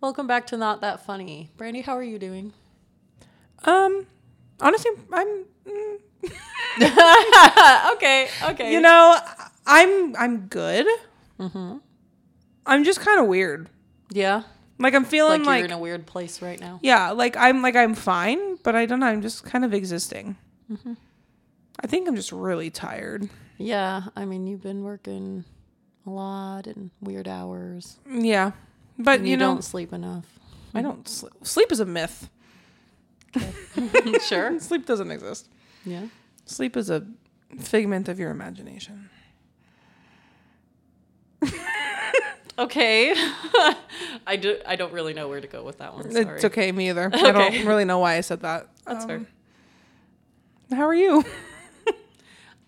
Welcome back to Not That Funny. Brandi, how are you doing? Um, honestly, I'm. mm, okay, okay. You know, I'm I'm good. Mm-hmm. I'm just kind of weird. yeah. Like I'm feeling Like feeling you're in a weird place right now. yeah, like I'm like I'm fine, but I don't know. I'm just kind of existing. Mm-hmm. I think I'm just really tired. Yeah, I mean, you've been working a lot and weird hours. Yeah, but you, you, know, don't sleep enough. I don't sleep. Sleep is a myth. sure. Sleep doesn't exist. Yeah. Sleep is a figment of your imagination. Okay. I do. I don't really know where to go with that one. Sorry. It's okay, me either. I don't really know why I said that. That's fair. Um, How are you?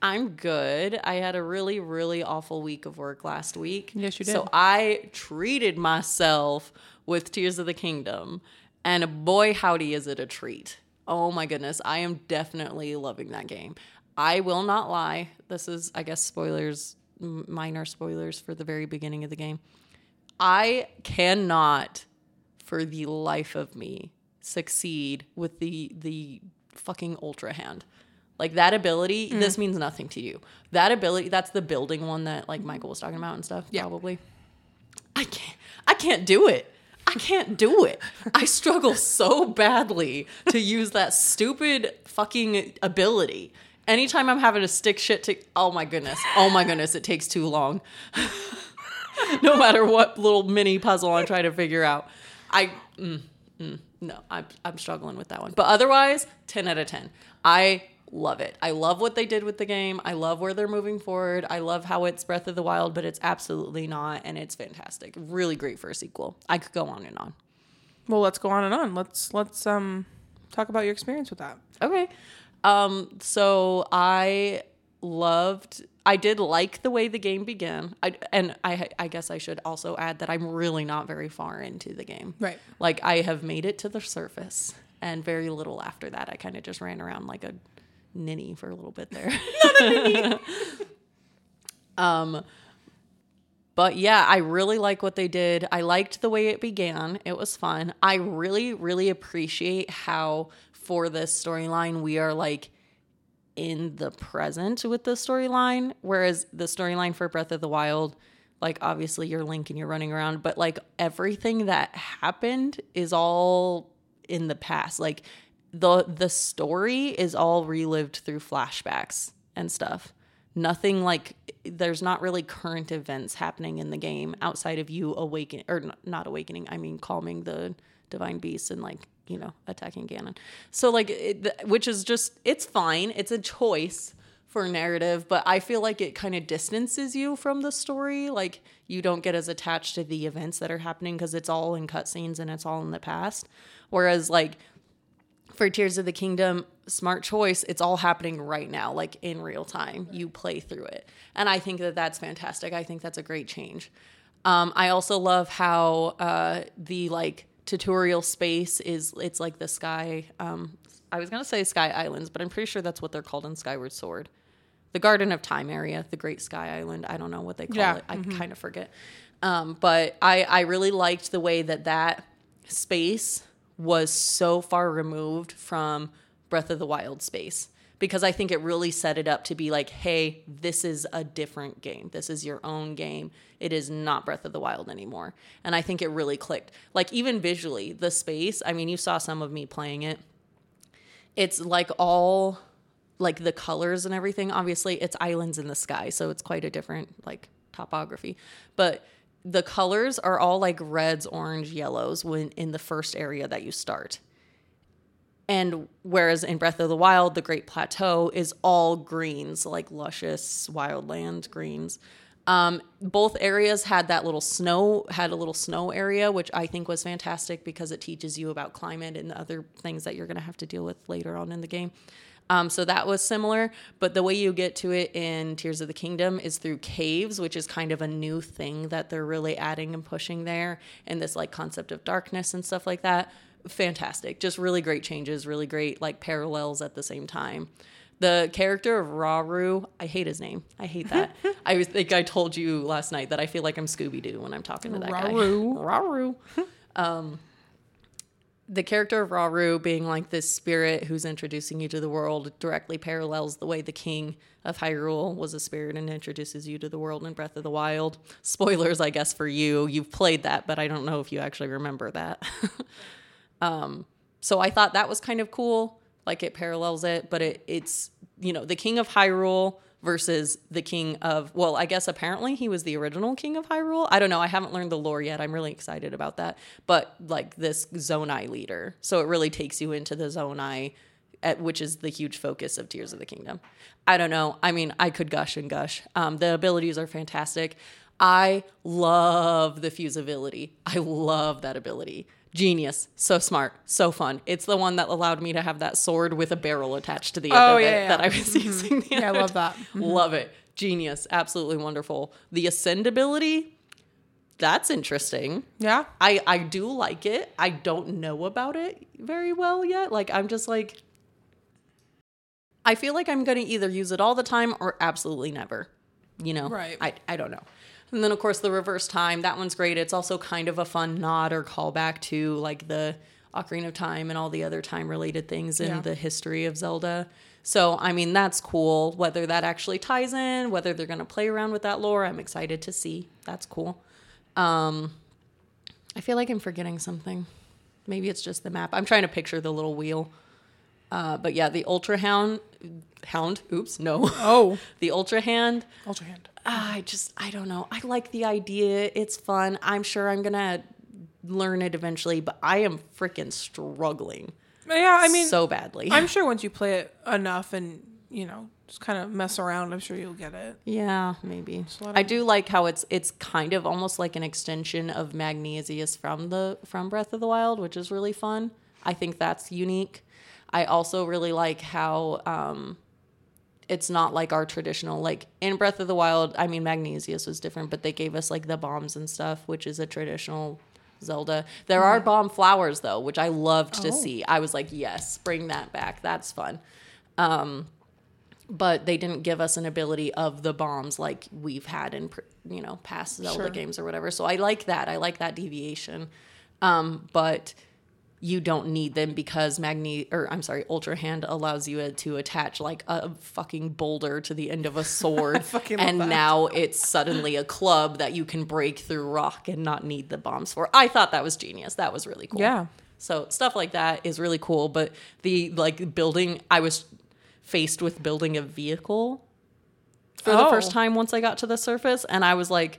I'm good. I had a really, really awful week of work last week. Yes, you did. So. I treated myself with Tears of the Kingdom, and boy, howdy, is it a treat. Oh my goodness, I am definitely loving that game. I will not lie. This is, I guess, spoilers, minor spoilers for the very beginning of the game. I cannot, for the life of me, succeed with the the fucking ultra hand. Like that ability, Mm. this means nothing to you. That ability, that's the building one that like Michael was talking about and stuff. Yeah. Probably. I can't. I can't do it. I can't do it. I struggle so badly to use that stupid fucking ability. Anytime I'm having to stick shit to, oh my goodness, oh my goodness, it takes too long. no matter what little mini puzzle I'm trying to figure out, I mm, mm, no, I'm I'm struggling with that one. But otherwise, ten out of ten. I love it. I love what they did with the game. I love where they're moving forward. I love how it's Breath of the Wild, but it's absolutely not, and it's fantastic. Really great for a sequel. I could go on and on. Well, let's go on and on. Let's let's um talk about your experience with that. Okay. Um, so I loved I did like the way the game began. I and I I guess I should also add that I'm really not very far into the game. Right. Like I have made it to the surface and very little after that. I kind of just ran around like a ninny for a little bit there. um but yeah, I really like what they did. I liked the way it began. It was fun. I really, really appreciate how for this storyline we are like in the present with the storyline, whereas the storyline for Breath of the Wild, like obviously you're Link and you're running around, but like everything that happened is all in the past. Like the the story is all relived through flashbacks and stuff. Nothing like there's not really current events happening in the game outside of you awakening or not awakening. I mean calming the divine beasts and like you know attacking Ganon. So like it, which is just it's fine. It's a choice for narrative, but I feel like it kind of distances you from the story. Like you don't get as attached to the events that are happening because it's all in cutscenes and it's all in the past. Whereas like for Tears of the Kingdom, smart choice, it's all happening right now, like in real time. You play through it. And I think that that's fantastic. I think that's a great change. Um, I also love how uh, the like tutorial space is, it's like the sky. Um, I was going to say Sky Islands, but I'm pretty sure that's what they're called in Skyward Sword. The Garden of Time area, the Great Sky Island. I don't know what they call Yeah, it. I kind of forget. Um, but I, I really liked the way that that space was so far removed from Breath of the Wild space because I think it really set it up to be like, hey, this is a different game. This is your own game. It is not Breath of the Wild anymore. And I think it really clicked. Like, even visually, the space, I mean, you saw some of me playing it. It's like all like the colors and everything obviously it's islands in the sky so it's quite a different like topography but the colors are all like reds orange yellows when in the first area that you start. And whereas in breath of the wild the great plateau is all greens like luscious wildland greens. Um, both areas had that little snow had a little snow area which i think was fantastic because it teaches you about climate and other things that you're going to have to deal with later on in the game um, so that was similar, but the way you get to it in Tears of the Kingdom is through caves, which is kind of a new thing that they're really adding and pushing there, and this like concept of darkness and stuff like that. Fantastic, just really great changes, really great like parallels at the same time. The character of Rauru, I hate his name. I hate that. I was- think I told you last night that I feel like I'm Scooby Doo when I'm talking to that Rauru. guy. Rauru. Um, the character of Rauru being like this spirit who's introducing you to the world directly parallels the way the king of Hyrule was a spirit and introduces you to the world in Breath of the Wild. Spoilers, I guess, for you. You've played that, but I don't know if you actually remember that. um, so I thought that was kind of cool. Like it parallels it, but it, it's, you know, the king of Hyrule versus the king of well i guess apparently he was the original king of hyrule. I don't know. I haven't learned the lore yet. I'm really excited about that. But like this zonai leader. So it really takes you into the zonai at, which is the huge focus of tears of the kingdom. I don't know. I mean i could gush and gush. Um, the abilities are fantastic. I love the fusibility. I love that ability genius so smart so fun it's the one that allowed me to have that sword with a barrel attached to the end Oh, of it yeah, yeah. that i was mm-hmm. using the Yeah, I love that. Love it. Genius. Absolutely wonderful. The ascendability, that's interesting. Yeah. I, I do like it. I don't know about it very well yet. Like, I'm just like, I feel like I'm going to either use it all the time or absolutely never. You know? Right. I, I don't know. And then, of course, the reverse time. That one's great. It's also kind of a fun nod or callback to like the Ocarina of Time and all the other time related things in Yeah. the history of Zelda. So, I mean, that's cool. Whether that actually ties in, whether they're going to play around with that lore, I'm excited to see. That's cool. Um, I feel like I'm forgetting something. Maybe it's just the map. I'm trying to picture the little wheel. Uh, but yeah, the Ultra Hound, Hound, oops, no. Oh, the Ultra Hand, Ultra Hand. Ah, I just I don't know. I like the idea. It's fun. I'm sure I'm gonna learn it eventually, but I am freaking struggling Yeah, I mean, so badly. I'm sure once you play it enough and you know just kind of mess around, I'm sure you'll get it. yeah, maybe. let I do like how it's it's kind of almost like an extension of Magnesis from the from Breath of the Wild, which is really fun. I think that's unique. I also really like how um it's not like our traditional like in Breath of the Wild. I mean, Magnesis was different, but they gave us like the bombs and stuff, which is a traditional Zelda. There are bomb flowers though, which I loved to Oh. see. I was like, yes, bring that back. That's fun. Um, but they didn't give us an ability of the bombs like we've had in you know past Zelda Sure. games or whatever. So I like that. I like that deviation. Um, but you don't need them because Magne or I'm sorry, Ultra Hand allows you to attach like a fucking boulder to the end of a sword, and now it's suddenly a club that you can break through rock and not need the bombs for. I thought that was genius. That was really cool. Yeah. So stuff like that is really cool. But the like building, I was faced with building a vehicle for the Oh. first time once I got to the surface, and I was like,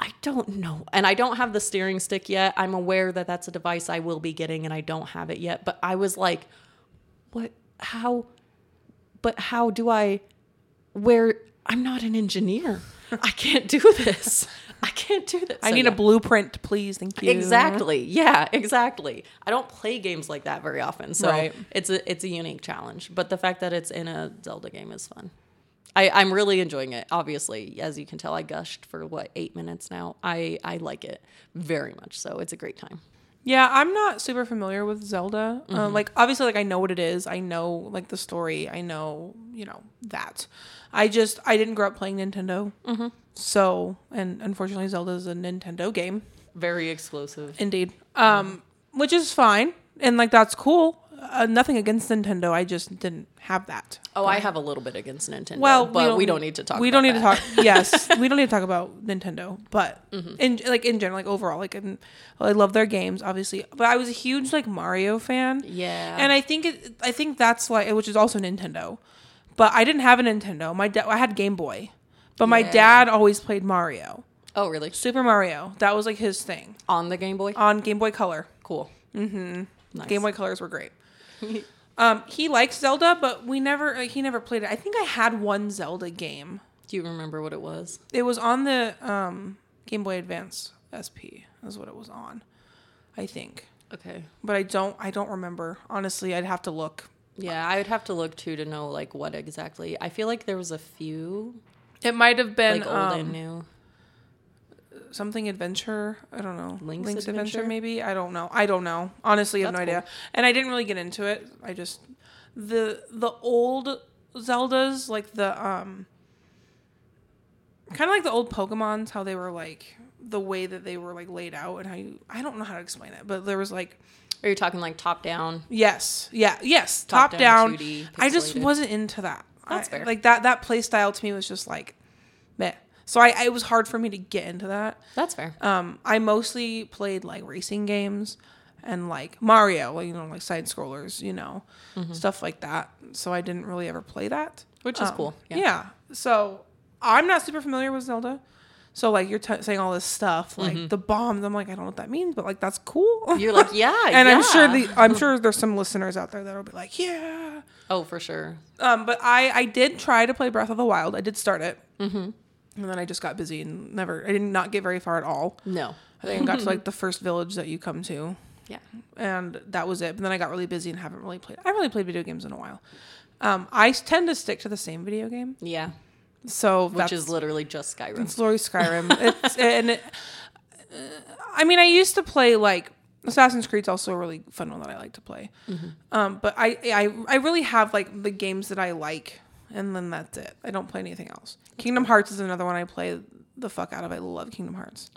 I don't know, and I don't have the steering stick yet. I'm aware that that's a device I will be getting, and I don't have it yet. But I was like, what? How? But how do I? Where? I'm not an engineer. I can't do this. I can't do this. I So, need yeah. a blueprint, please. Thank you. Exactly. Yeah, exactly. I don't play games like that very often, so Right. it's a it's a unique challenge. But the fact that it's in a Zelda game is fun. I, I'm really enjoying it. Obviously, as you can tell, I gushed for what eight minutes now. I I like it very much. So it's a great time. Yeah, I'm not super familiar with Zelda. Uh, Mm-hmm. like, obviously, like I know what it is. I know like the story. I know, you know that. I just I didn't grow up playing Nintendo. Mm-hmm. So, and unfortunately, Zelda is a Nintendo game. Very exclusive. Indeed. Um, which is fine, and like that's cool. Uh, nothing against Nintendo. I just didn't have that. Oh, I have a little bit against Nintendo. Well, but we don't, need to talk. We about don't need that. to talk. Yes, we don't need to talk about Nintendo, but Mm-hmm. in like in general, like overall, like in, I love their games, obviously. But I was a huge like Mario fan. Yeah. and I think it. I think that's why, which is also Nintendo. But I didn't have a Nintendo. My dad, I had Game Boy, but my Yeah. dad always played Mario, Oh, really? Super Mario. That was like his thing On the Game Boy? on Game Boy Color. Cool. Mm-hmm. Nice. Game Boy Colors were great. um, he likes Zelda, but we never. Like, he never played it. I think I had one Zelda game. Do you remember what it was? It was on the um, Game Boy Advance SP. Is what it was on, I think. Okay. But I don't. I don't remember. Honestly, I'd have to look. Yeah, I would have to look too to know like what exactly. I feel like there was a few It might have been like old and um, new. Something adventure. I don't know. Link's Link's, Adventure? adventure? maybe. I don't know. I don't know. Honestly, I have That's no idea. And I didn't really get into it. I just the the old Zeldas, like the um, kind of like the old Pokemon's, how they were like the way that they were like laid out and how you I don't know how to explain it, but there was like Are you talking like top down? yes, yeah, yes, top, Top down. down, 2D, I just wasn't into that. That's I- fair. Like that that play style to me was just like meh. So I, I it was hard for me to get into that. That's fair. Um, I mostly played like racing games and like Mario, you know, like side scrollers, you know, stuff like that. So I didn't really ever play that, Mm-hmm. Which is Um, cool. Yeah. Yeah. So I'm not super familiar with Zelda. So like you're t- saying all this stuff, like Mm-hmm. the bombs. I'm like I don't know what that means, but like that's cool. You're like, yeah, and I'm sure the I'm sure there's some listeners out there that'll be like, yeah. Oh, for sure. Um, but I I did try to play Breath of the Wild. I did start it, mm-hmm. And then I just got busy and never. I did not get very far at all. No. I think I got to like the first village that you come to, Yeah. and that was it. But then I got really busy and haven't really played. I haven't really played video games in a while. Um, I tend to stick to the same video game, Yeah. so Which is literally just Skyrim. it's literally Skyrim. it's and it, uh, I mean, I used to play like Assassin's Creed's also a really fun one that I like to play. Um, but I, I I really have like the games that I like, and then that's it. I don't play anything else. Kingdom Hearts is another one I play the fuck out of. I love Kingdom Hearts.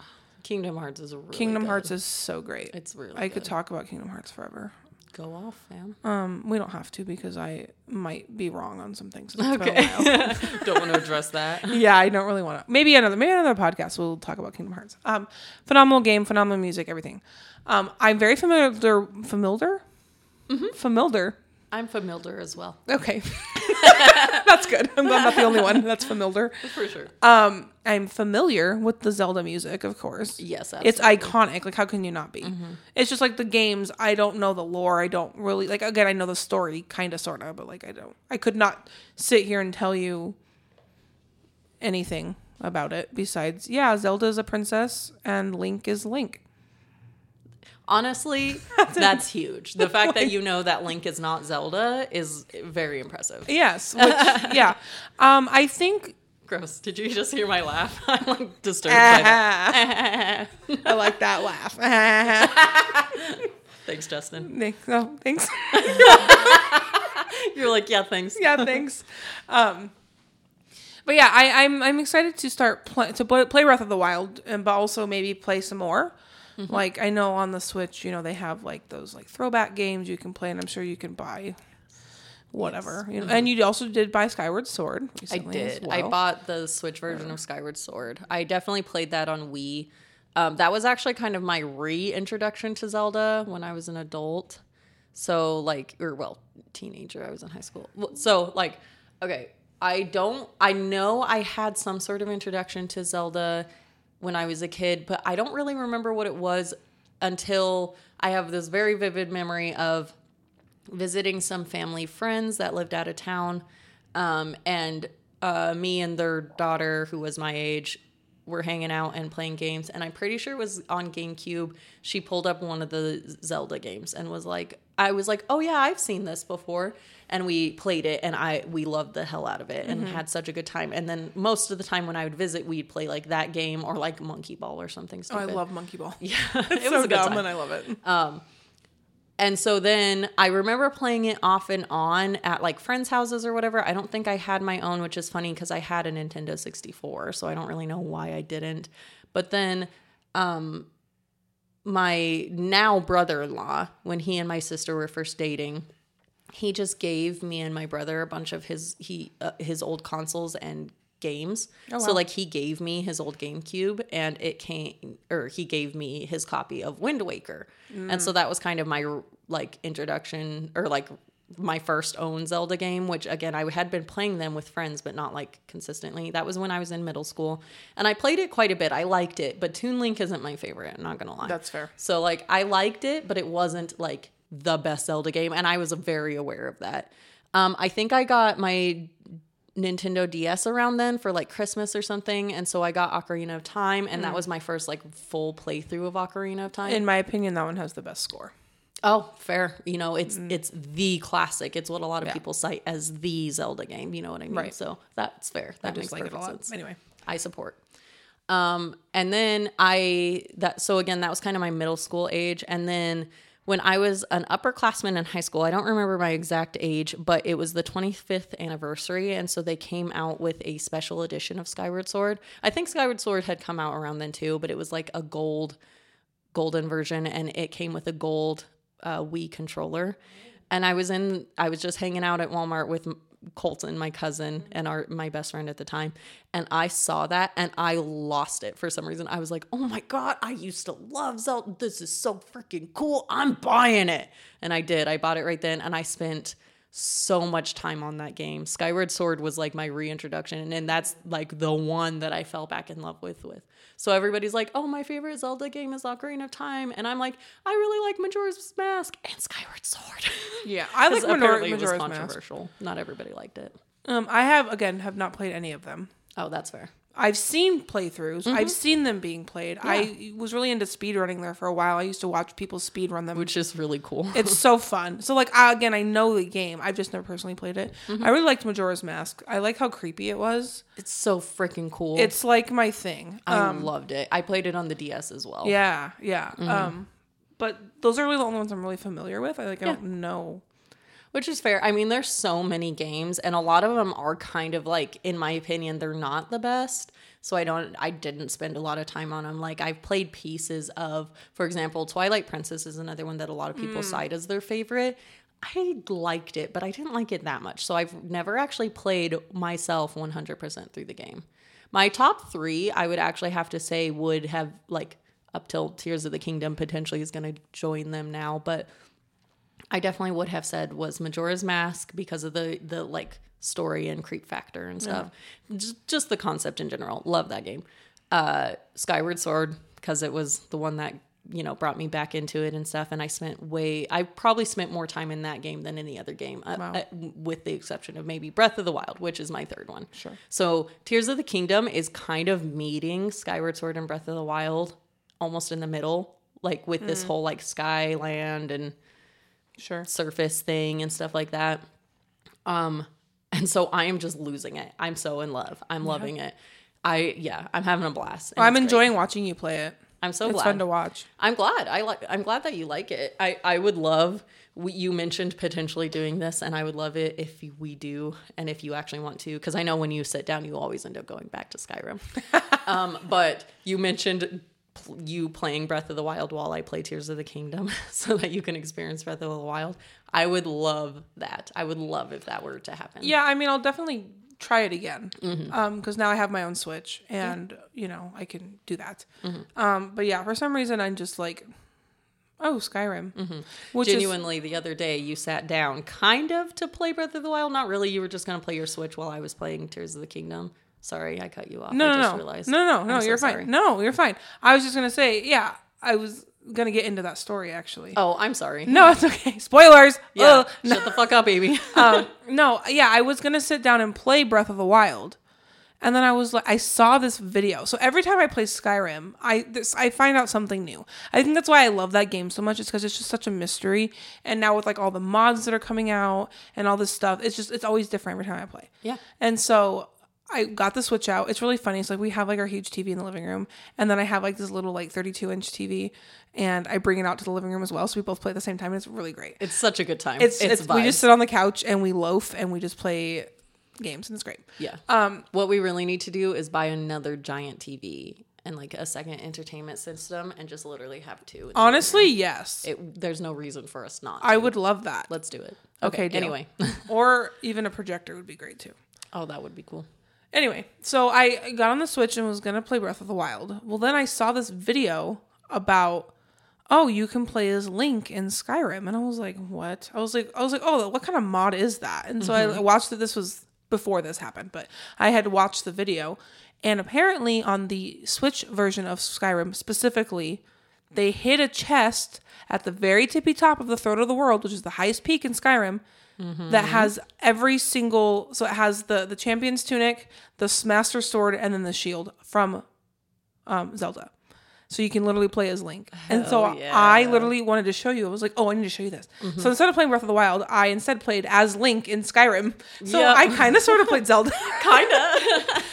Kingdom Hearts is really Kingdom good. Hearts is so great. It's really I could talk about Kingdom Hearts forever. Go off, fam. Um, we don't have to because I might be wrong on some things. It's been a Okay. Don't want to address that. yeah, I don't really want to. Maybe another, maybe another podcast. We'll talk about Kingdom Hearts. Um, phenomenal game, phenomenal music, everything. Um, I'm very familiar. Familiar. Mm-hmm. Familiar. I'm familiar as well. Okay, that's good. I'm glad I'm not the only one that's familiar. For sure. Um, I'm familiar with the Zelda music, of course. Yes, It's iconic. Like, how can you not be? Mm-hmm. It's just like the games. I don't know the lore. I don't really like. Again, I know the story, kind of, sort of, but like, I don't. I could not sit here and tell you anything about it besides, yeah, Zelda is a princess and Link is Link. Honestly, that's huge. The fact that you know that Link is not Zelda is very impressive. Yes, which yeah. Um, I think Gross. Did you just hear my laugh? I'm like disturbed by that. I like that laugh. Thanks, Justin. Thanks. No, thanks. You're like, yeah, thanks. yeah, thanks. Um, but yeah, I, I'm I'm excited to start play, to play, play Breath of the Wild, and but also maybe play some more. Like I know on the Switch, you know they have like those like throwback games you can play, and I'm sure you can buy whatever. You know, and you also did buy Skyward Sword. I did. I bought the Switch version of Skyward Sword. I definitely played that on Wii. Um, that was actually kind of my reintroduction to Zelda when I was an adult. So like, or well, teenager. I was in high school. So like, okay, I don't. I know I had some sort of introduction to Zelda when I was a kid, but I don't really remember what it was until I have this very vivid memory of visiting some family friends that lived out of town. Um, and uh, me and their daughter, who was my age, were hanging out and playing games. And I'm pretty sure it was on GameCube. She pulled up one of the Zelda games and was like, I was like, oh yeah, I've seen this before. And we played it and I we loved the hell out of it and had such a good time. And then most of the time when I would visit, we'd play like that game or like Monkey Ball or something Oh, I love Monkey Ball. Yeah, It's it so was a good dumb, time. and I love it. And so then I remember playing it off and on at like friends' houses or whatever. I don't think I had my own, which is funny because I had a Nintendo 64, so I don't really know why I didn't. But then um my now brother-in-law, when he and my sister were first dating, he just gave me and my brother a bunch of his he uh, his old consoles and games. So like he gave me his old GameCube and it came or he gave me his copy of Wind Waker. And so that was kind of my like introduction or like my first own Zelda game, which again I had been playing them with friends but not like consistently. That was when I was in middle school. And I played it quite a bit. I liked it, but Toon Link isn't my favorite, I'm not going to lie. That's fair. So like I liked it, but it wasn't like the best Zelda game, and I was very aware of that. Um, I think I got my Nintendo DS around then for like Christmas or something, and so I got Ocarina of Time, and that was my first like full playthrough of Ocarina of Time. In my opinion, that one has the best score. Oh, fair. You know, it's it's the classic. It's what a lot of people cite as the Zelda game. You know what I mean? Right. So that's fair. That makes like it perfect a lot. sense. Anyway, I support. Um, and then I that so again that was kind of my middle school age, and then when I was an upperclassman in high school, I don't remember my exact age, but it was the 25th anniversary. And so they came out with a special edition of Skyward Sword. I think Skyward Sword had come out around then too, but it was like a gold, golden version. And it came with a gold uh, Wii controller. And I was in, I was just hanging out at Walmart with Colton, my cousin, and our my best friend at the time, and I saw that and I lost it for some reason. I was like, "Oh my god, I used to love Zelda. This is so freaking cool. I'm buying it." And I did. I bought it right then and I spent so much time on that game. Skyward Sword was like my reintroduction and that's like the one that I fell back in love with with. So everybody's like, "Oh, my favorite Zelda game is Ocarina of Time." And I'm like, "I really like Majora's Mask and Skyward Sword." Yeah, I like Majora, apparently it was Majora's Mask. controversial. Not everybody liked it. Um, I have again have not played any of them. Oh, that's fair. I've seen playthroughs. Mm-hmm. I've seen them being played. I was really into speedrunning there for a while. I used to watch people speedrun them. Which is really cool. it's so fun. So like I, again, I know the game. I've just never personally played it. Mm-hmm. I really liked Majora's Mask. I like how creepy it was. It's so freaking cool. It's like my thing. I Um, loved it. I played it on the DS as well. yeah, yeah. Mm-hmm. Um, but those are really the only ones I'm really familiar with. I like I don't know. Which is fair. I mean, there's so many games, and a lot of them are kind of like, in my opinion, they're not the best. So I don't, I didn't spend a lot of time on them. Like I've played pieces of, for example, Twilight Princess is another one that a lot of people hmm. cite as their favorite. I liked it, but I didn't like it that much. So I've never actually played myself 100% through the game. My top three, I would actually have to say, would have like up till Tears of the Kingdom potentially is going to join them now, but I definitely would have said was Majora's Mask because of the the like story and creep factor and stuff. Just, just the concept in general. Love that game. Uh, Skyward Sword because it was the one that you know brought me back into it and stuff. And I spent way. I probably spent more time in that game than any other game, uh, uh, with the exception of maybe Breath of the Wild, which is my third one. Sure. So Tears of the Kingdom is kind of meeting Skyward Sword and Breath of the Wild almost in the middle, like with this whole like Skyland and Sure. surface thing and stuff like that. Um, and so I am just losing it. I'm so in love. I'm loving it. I yeah, I'm having a blast. and I'm it's great. enjoying watching you play it. I'm so It's glad. fun to watch. I'm glad. I like. I'm glad that you like it. I I would love. We, you mentioned potentially doing this, and I would love it if we do, and if you actually want to, because I know when you sit down, you always end up going back to Skyrim. um, but you mentioned you playing Breath of the Wild while I play Tears of the Kingdom, so that you can experience Breath of the Wild. I would love that. I would love if that were to happen. Yeah, I mean, I'll definitely try it again. Mm-hmm. Um, because now I have my own Switch, and you know I can do that. Mm-hmm. Um, but yeah, for some reason I'm just like, oh, Skyrim, is Genuinely, the other day you sat down kind of to play Breath of the Wild. Not really. You were just going to play your Switch while I was playing Tears of the Kingdom. Sorry, I cut you off. no, I no, just no, realized. no, no, no, I'm so you're sorry. fine. No, you're fine. I was just gonna say, yeah, I was gonna get into that story actually. Oh, I'm sorry. No, it's okay. Spoilers. Yeah, Ugh. shut the fuck up, baby. um, no, yeah, I was gonna sit down and play Breath of the Wild, and then I was like, I saw this video. So every time I play Skyrim, I this I find out something new. I think that's why I love that game so much. It's because it's just such a mystery. And now with like all the mods that are coming out and all this stuff, it's just it's always different every time I play. Yeah. And so I got the Switch out. It's really funny. It's like we have like our huge TV in the living room, and then I have like this little like 32 inch TV, and I bring it out to the living room as well. So we both play at the same time, and it's really great. it's such a good time. It's, It's, it's, we just sit on the couch and we loaf and we just play games, and it's great. yeah. Um, what we really need to do is buy another giant TV and like a second entertainment system, and just literally have two. in the living Honestly, yes, it, there's no reason for us not. I would love that. Let's do it. Okay, deal. Anyway. or even a projector would be great too. oh, that would be cool. Anyway, so I got on the Switch and was gonna play Breath of the Wild. Well, then I saw this video about, oh, you can play as Link in Skyrim, and I was like, what? I was like, I was like, oh, what kind of mod is that? And so I mm-hmm. watched it. This was before this happened, but I had watched the video, and apparently on the Switch version of Skyrim specifically, they hit a chest at the very tippy top of the throat of the world, which is the highest peak in Skyrim, that has every single. So it has the the champion's tunic, the master sword, and then the shield from um, Zelda. So you can literally play as Link. And so yeah. I literally wanted to show you. I was like, oh, I need to show you this. So instead of playing Breath of the Wild, I instead played as Link in Skyrim. So Yeah. I kind of sort of played Zelda. Kinda.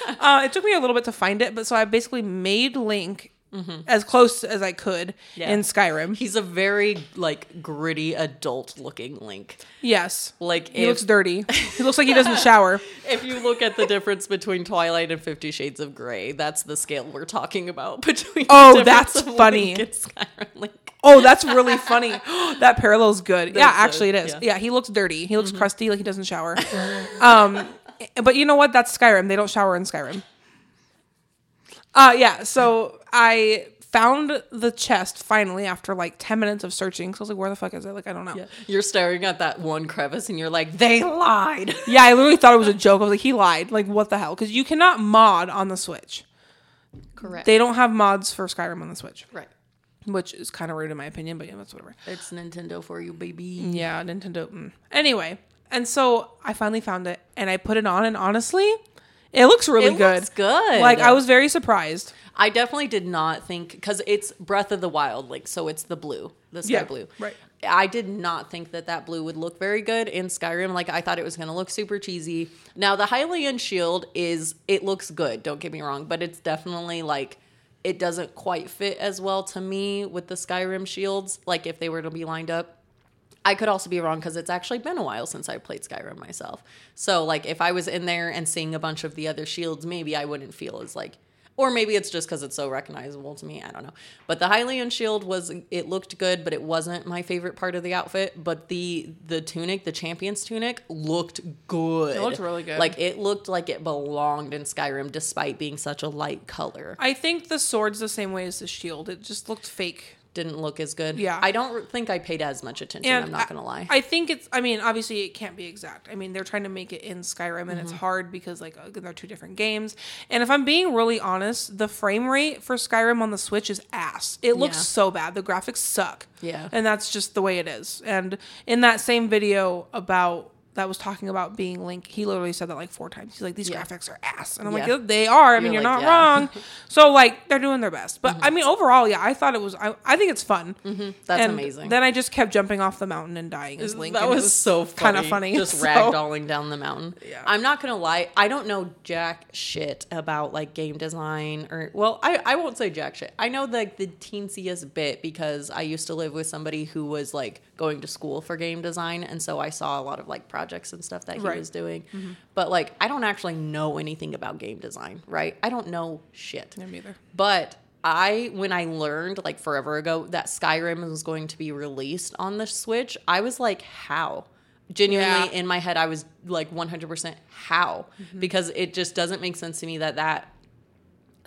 uh, it took me a little bit to find it, but so I basically made Link Mm-hmm. as close as I could Yeah. in Skyrim. He's a very like gritty adult looking Link. Yes. Like He if, looks dirty. He looks like he doesn't shower. if you look at the difference between Twilight and Fifty Shades of Grey, that's the scale we're talking about between. Oh, that's funny. Link and Skyrim Link. Oh, that's really funny. that parallel's good. yeah, actually it is. yeah. Yeah. he looks dirty. He looks mm-hmm. crusty, like he doesn't shower. um, eh, but you know what? That's Skyrim. They don't shower in Skyrim. Uh, yeah. So I found the chest finally after like ten minutes of searching. So I was like, "Where the fuck is it?" Like I don't know. Yeah, You're staring at that one crevice and you're like, they lied. Yeah, I literally thought it was a joke. I was like, "He lied." Like what the hell? Because you cannot mod on the Switch. Correct. They don't have mods for Skyrim on the Switch, right. which is kind of rude in my opinion. But yeah, that's whatever. It's Nintendo for you, baby. Yeah, Nintendo. mm. Anyway, and so I finally found it and I put it on, and honestly, it looks really It good. looks good. Like I was very surprised. I definitely did not think because it's Breath of the Wild, like so it's the blue, the sky Yeah, blue. right. I did not think that that blue would look very good in Skyrim. Like I thought it was going to look super cheesy. Now the Hylian shield is it looks good. Don't get me wrong, but it's definitely like it doesn't quite fit as well to me with the Skyrim shields. Like if they were to be lined up. I could also be wrong because it's actually been a while since I played Skyrim myself. So like if I was in there and seeing a bunch of the other shields, maybe I wouldn't feel as like or maybe it's just because it's so recognizable to me. I don't know. But the Hylian shield was it looked good, but it wasn't my favorite part of the outfit. But the the tunic, the champion's tunic, looked good. It looked really good. Like it looked like it belonged in Skyrim, despite being such a light color. I think the sword's the same way as the shield. It just looked fake. Didn't look as good. Yeah. I don't think I paid as much attention. And I'm not gonna lie. I think it's. I mean, obviously, it can't be exact. I mean, they're trying to make it in Skyrim, and Mm-hmm. it's hard because like uh, they're two different games. And if I'm being really honest, the frame rate for Skyrim on the Switch is ass. It looks Yeah. so bad. The graphics suck. Yeah. and that's just the way it is. And in that same video about that was talking about being Link, he literally said that like four times. He's like, "These Yeah. graphics are ass," and I'm Yeah. like, "Yeah, "They are." I mean, You're you're, like, not yeah. wrong. So like, they're doing their best. But I mm-hmm. mean, overall, yeah, I thought it was. I, I think it's fun. Mm-hmm. That's And amazing. Then I just kept jumping off the mountain and dying as Link. That it was, so kind of funny. Just So- ragdolling down the mountain. Yeah. I'm not gonna lie. I don't know jack shit about like game design or well, I, I won't say jack shit. I know like the teensiest bit because I used to live with somebody who was like going to school for game design, and so I saw a lot of like projects and stuff that he Right. was doing. Mm-hmm. But like, I don't actually know anything about game design, right? I don't know shit. Me either. But I, when I learned like forever ago that Skyrim was going to be released on the Switch, I was like, how? Genuinely Yeah. in my head, I was like 100% how? Mm-hmm. Because it just doesn't make sense to me that that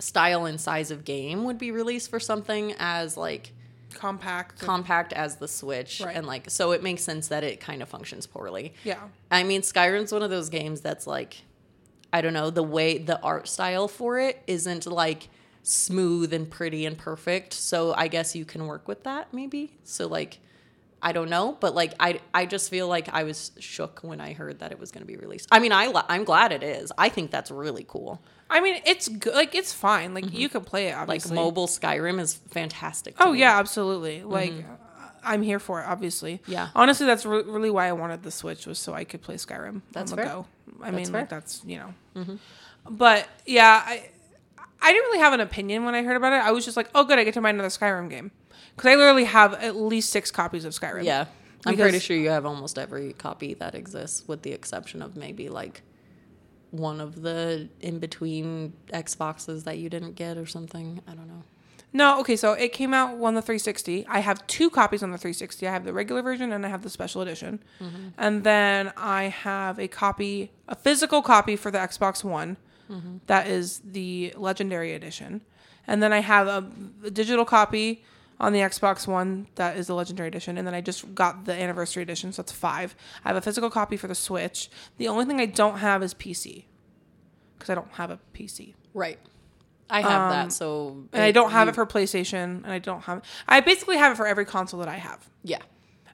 style and size of game would be released for something as like Compact. compact as the Switch. Right. And like, so it makes sense that it kind of functions poorly. yeah. I mean, Skyrim's one of those games that's like, I don't know, the way the art style for it isn't like smooth and pretty and perfect. So I guess you can work with that maybe. So like, I don't know, but like I I just feel like I was shook when I heard that it was going to be released. I mean, I I'm glad it is. I think that's really cool. I mean, it's good. Like it's fine. Like mm-hmm. you can play it. Like mobile Skyrim is fantastic. Oh me. yeah, absolutely. Mm-hmm. Like uh, I'm here for it. Obviously. Yeah. Honestly, that's re- really why I wanted the Switch was so I could play Skyrim That's fair. go. I That's mean, fair. like that's you know. Mm-hmm. But yeah, I I didn't really have an opinion when I heard about it. I was just like, oh, good, I get to buy another Skyrim game because I literally have at least six copies of Skyrim. Yeah. I'm pretty sure you have almost every copy that exists, with the exception of maybe like one of the in between Xboxes that you didn't get or something. I don't know. No, okay, so it came out on the 360. I have two copies on the 360. I have the regular version and I have the special edition. Mm-hmm. And then I have a copy, a physical copy for the Xbox One. Mm-hmm. That is the legendary edition. And then I have a, a digital copy on the Xbox One that is the legendary edition. And then I just got the anniversary edition, so that's five. I have a physical copy for the Switch. The only thing I don't have is PC because I don't have a PC. Right. I have that, so Um, And I don't have you- it for PlayStation, and I don't have. I basically have it for every console that I have. Yeah.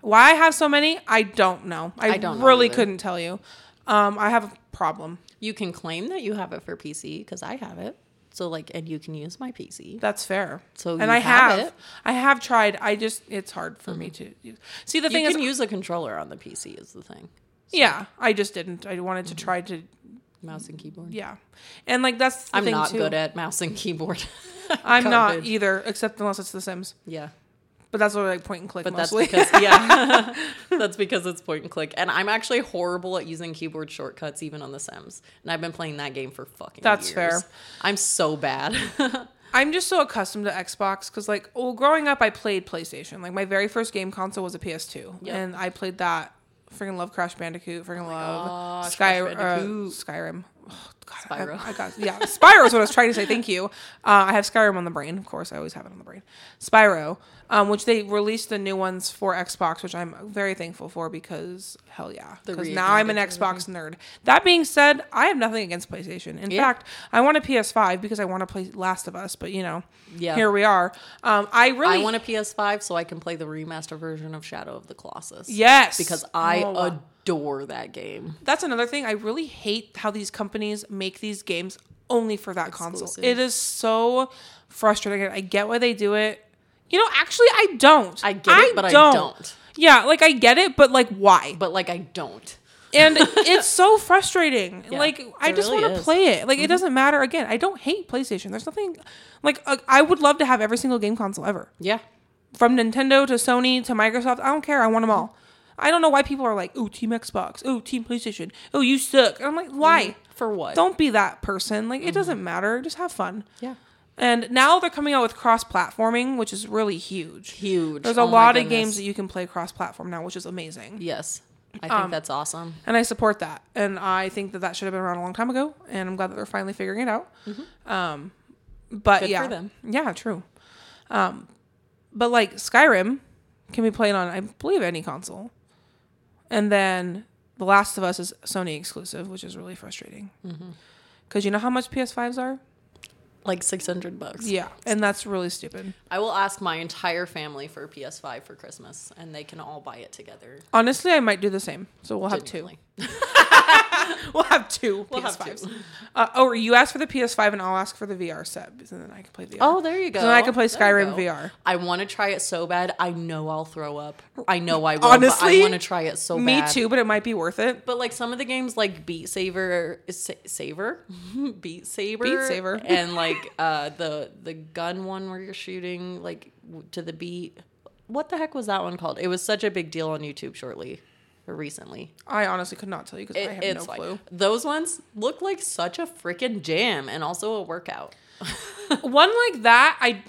Why I have so many, I don't know. I, I don't really couldn't tell you. Um, I have a problem. You can claim that you have it for PC because I have it. So like, and you can use my PC. That's fair. So and you I have have, it. Mm-hmm. I have tried. I just it's hard for me to use. see. The You thing can is, use a controller on the PC. Is the thing. yeah, I just didn't. I wanted Mm-hmm. to try to, Mouse and keyboard. yeah, and like that's the I'm not too. good at mouse and keyboard. I'm not either, except unless it's The Sims. Yeah. But that's what I like point and click But mostly. that's because yeah, that's because it's point and click, and I'm actually horrible at using keyboard shortcuts even on The Sims, and I've been playing that game for fucking. Years. That's years. fair. I'm so bad. I'm just so accustomed to Xbox because, like, well, growing up, I played PlayStation. Like, my very first game console was a PS2, Yep. and I played that. Freaking love Crash Bandicoot. Freaking love gosh, Sky uh. Skyrim. Oh, God, Spyro. I, I got yeah. Spyro is what I was trying to say. Thank you. Uh, I have Skyrim on the brain. Of course, I always have it on the brain. Spyro, um, which they released the new ones for Xbox, which I'm very thankful for because hell yeah, because now I'm an Xbox nerd. That being said, I have nothing against PlayStation. In Yeah. fact, I want a PS5 because I want to play Last of Us. But you know, Yeah. here we are. Um, I really I want a PS5 so I can play the remaster version of Shadow of the Colossus. yes because I Oh, wow. adore that game. That's another thing. I really hate how these companies make these games only for that console. It is so frustrating. I get why they do it. You know, actually, I don't. I get it, but I don't. Yeah, like I get it, but like why? But like I don't. And it's so frustrating. Yeah, like I just really want to. Mm-hmm. play it. Like it doesn't matter. Again, I don't hate PlayStation. There's nothing like uh, I would love to have every single game console ever, Yeah. from Nintendo to Sony to Microsoft. I don't care. I want them all. I don't know why people are like, "Oh, Team Xbox. Oh, Team PlayStation. Oh, you suck." And I'm like, why? For what? Don't be that person. Like, it Mm-hmm. doesn't matter. Just have fun. Yeah. And now they're coming out with cross platforming, which is really huge. Huge. There's a Oh lot of games that you can play cross platform now, which is amazing. Yes. I Um, think that's awesome. And I support that. And I think that that should have been around a long time ago. And I'm glad that they're finally figuring it out. Um, but Mm-hmm. Good yeah. Yeah, true. Um, but like Skyrim can be played on, I believe, any console. And then The Last of Us is Sony exclusive, which is really frustrating. Mm-hmm. Because you know how much PS5s are? Like 600 bucks. Yeah. And that's really stupid. I will ask my entire family for a PS5 for Christmas and they can all buy it together. Honestly, I might do the same. So we'll have two. We'll have two We'll have PS5s. two. Uh, oh, or you ask for the PS5 and I'll ask for the VR set, and then I can play VR. Oh, there you go. So then I can play Skyrim. VR. I want to try it so bad. I know I'll throw up. I know I will. Honestly, I want to try it so bad. Me bad. too, but it might be worth it. But like some of the games, like Beat Saber, Sa- Saver, Beat Saber, Beat Saver, and like uh, the the gun one where you're shooting like to the beat. What the heck was that one called? It was such a big deal on YouTube shortly or recently. I honestly could not tell you because It- I have it's no like clue. those ones look like such a freaking jam and also a workout. One like that, I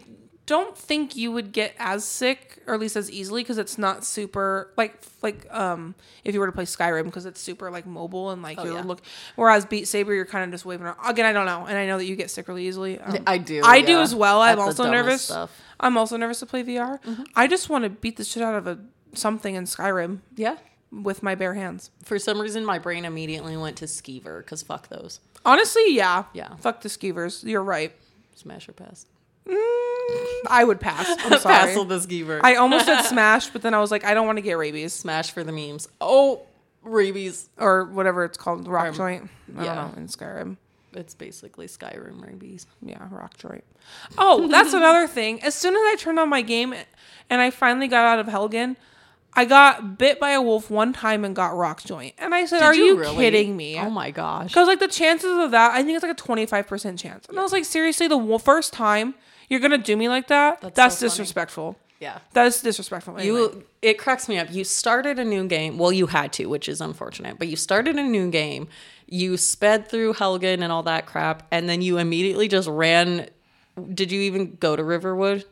don't think you would get as sick, or at least as easily, because it's not super like like um if you were to play Skyrim because it's super like mobile and like you're yeah. look. Whereas Beat Saber, you're kind of just waving around. Again, I don't know, and I know that you get sick really easily. Um, I do. I do as well. I'm also nervous. Stuff. Mm-hmm. I'm also nervous to play VR. I just want to beat the shit out of a something in Skyrim Yeah. With my bare hands. For some reason, my brain immediately went to Skeever because fuck those. Honestly, yeah. Yeah. Fuck the skeevers. You're right. Smash or pass. I would pass. I'm sorry. The Skeever. I almost said smash, but then I was like, I don't want to get rabies Smash for the memes. Oh, rabies. or whatever it's called, rock Um, joint. I yeah. don't know in Skyrim. It's basically Skyrim rabies. Yeah, rock joint. Oh, that's another thing. As soon as I turned on my game and I finally got out of Helgen, I got bit by a wolf one time and got rock joint. And I said, Did Are you, really? kidding me? Oh my gosh. Because like the chances of that, I think it's like a twenty five percent chance. And I was like, seriously, the wo- first time you're gonna do me like that? That's, That's so funny. disrespectful. Yeah. That is disrespectful. Anyway. You it cracks me up. You started a new game. Well, you had to, which is unfortunate. But you started a new game. You sped through Helgen and all that crap, and then you immediately just ran. Did you even go to Riverwood?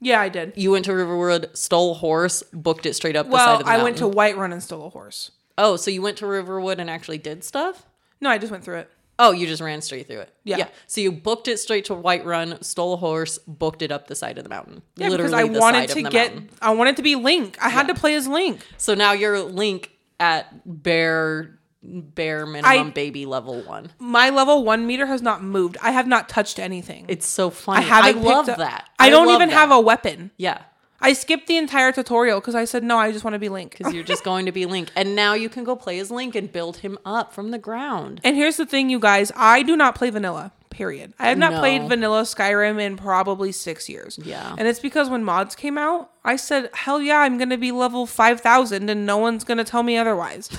Yeah, I did. You went to Riverwood, stole a horse, booked it straight up the side of the mountain. I went to Whiterun and stole a horse. Oh, so you went to Riverwood and actually did stuff? No, I just went through it. Oh, you just ran straight through it. Yeah. Yeah. So you booked it straight to Whiterun, stole a horse, booked it up the side of the mountain. Yeah, Literally because I the wanted side to of the get. mountain. I wanted to be Link. I had to play as Link. So now you're Link at bare bare minimum I- baby level one. My level one meter has not moved. I have not touched anything. It's so I funny. I, haven't. I love up- that. I don't even that. have a weapon. yeah. I skipped the entire tutorial because I said no. I just want to be Link. Because you're just going to be Link, and now you can go play as Link and build him up from the ground. And here's the thing, you guys. I do not play vanilla. Period. I have not No. played vanilla Skyrim in probably six years. Yeah. And it's because when mods came out, I said, hell yeah, I'm going to be level 5,000 and no one's going to tell me otherwise.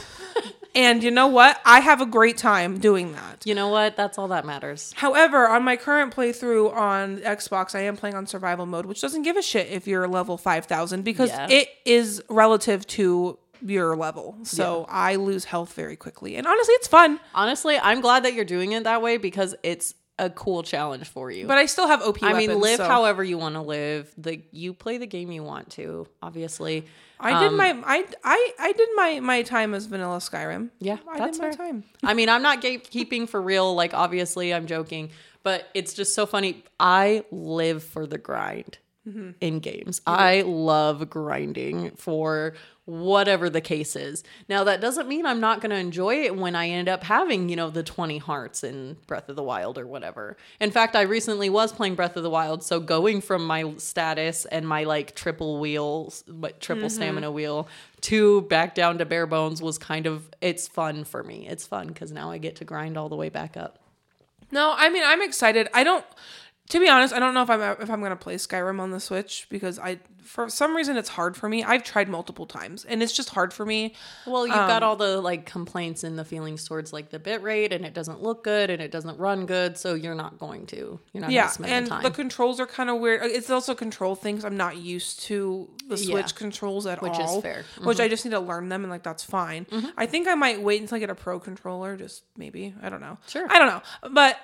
And you know what? I have a great time doing that. You know what? That's all that matters. However, on my current playthrough on Xbox, I am playing on survival mode, which doesn't give a shit if you're level 5000 because Yeah. it is relative to your level. So I lose health very quickly. And honestly, it's fun, Honestly, I'm glad that you're doing it that way because it's a cool challenge for you. but I still have OP I mean, live so- however you want to live. The you play the game you want to. Obviously, I did Um, my I I I did my my time as vanilla Skyrim. Yeah, I that's did my fair. time. I mean, I'm not gatekeeping for real. Like, obviously, I'm joking, but it's just so funny. I live for the grind Mm-hmm. in games. I love grinding for whatever the case is. Now, that doesn't mean I'm not going to enjoy it when I end up having, you know, the 20 hearts in Breath of the Wild or whatever. In fact, I recently was playing Breath of the Wild, so going from my status and my like triple wheels, but triple Mm-hmm. stamina wheel to back down to bare bones was kind of it's fun for me. It's fun because now I get to grind all the way back up. No, I mean I'm excited. I don't. To be honest, I don't know if I'm if I'm gonna play Skyrim on the Switch because I for some reason it's hard for me. I've tried multiple times and it's just hard for me. Well, you've Um, got all the like complaints and the feelings towards like the bit rate and it doesn't look good and it doesn't run good, so you're not going to. You're not Yeah, gonna spend and the time. the controls are kind of weird. It's also control things. I'm not used to the Yeah. Switch controls at all. Which is fair. Mm-hmm. Which I just need to learn them, and like that's fine. I think I might wait until I get a pro controller. Just maybe I don't know. Sure. I don't know, but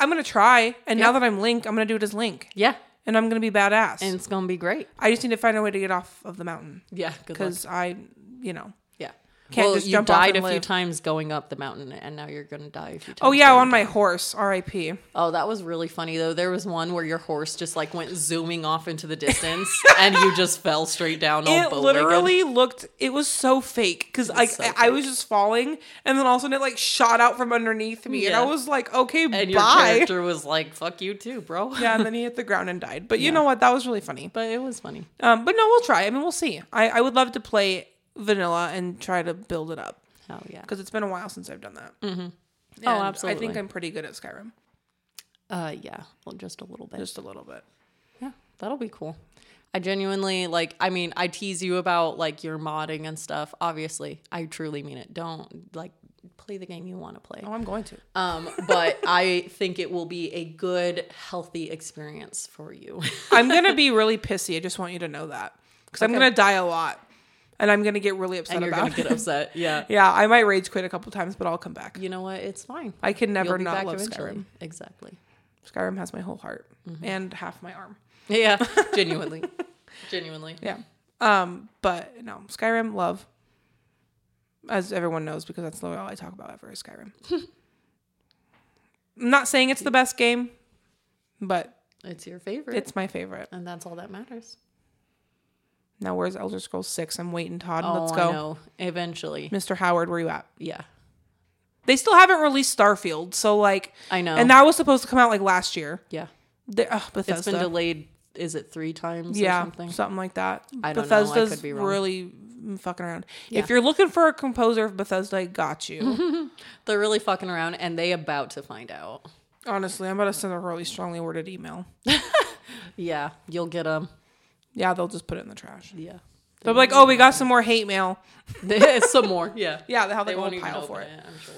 I'm gonna try. And Yeah. now that I'm Link, I'm gonna do it as Link, yeah, and I'm gonna be badass. and it's gonna be great. I just need to find a way to get off of the mountain Yeah, because I, you know. Yeah. Can't well, just you jump died a and few times going up the mountain, and now you're gonna die a few times. Oh yeah, on my horse, R.I.P. Oh, that was really funny though. There was one where your horse just like went zooming off into the distance, and you just fell straight down. It literally looked. It was so fake because like so I, I was just falling, and then all of a sudden it like shot out from underneath me, and I was like, okay, and your character was like, "Fuck you too, bro." yeah, and then he hit the ground and died. But you know what? That was really funny. but it was funny. Um, but no, we'll try. I mean, we'll see. I, I would love to play vanilla and try to build it up Oh yeah. because it's been a while since I've done that. Mm-hmm. Oh, absolutely. I think. I'm pretty good at Skyrim, Uh, yeah. Well, just a little bit. just a little bit. Yeah, that'll be cool. I genuinely like. I mean, I tease you about like your modding and stuff. Obviously, I truly mean it. Don't like play the game you want to play. Oh, I'm going to. Um, but I think it will be a good, healthy experience for you. I'm gonna be really pissy. I just want you to know that because I'm gonna die a lot, and I'm gonna get really upset and you're about gonna get upset. Yeah. yeah, I might rage quit a couple times, but I'll come back. You know what? It's fine. I can never not love eventually. Skyrim. Exactly. Skyrim has my whole heart Mm-hmm. and half my arm. Yeah. Genuinely. Genuinely. Yeah. Um, but no, Skyrim love. As everyone knows, because that's all I talk about ever is Skyrim. I'm not saying it's the best game, but It's your favorite. it's my favorite. and that's all that matters. Now where's Elder Scrolls Six? I'm waiting, Todd. Oh, Let's go. I know. Eventually. Mr. Howard. Where you at? Yeah. They still haven't released Starfield, so like, I know. and that was supposed to come out like last year. yeah. They, ugh, Bethesda. It's been delayed. Is it three times yeah, or something? like that. I don't know. I Bethesda's could be wrong. really fucking around. Yeah. If you're looking for a composer, of Bethesda I got you. They're really fucking around and they about to find out. Honestly, I'm about to send a really strongly worded email. Yeah. You'll get them. Yeah, they'll just put it in the trash. Yeah. They'll be like, "Oh, we got some more hate mail." Some more. Yeah. Yeah, they'll have They like a won't whole pile for it. it. I'm sure.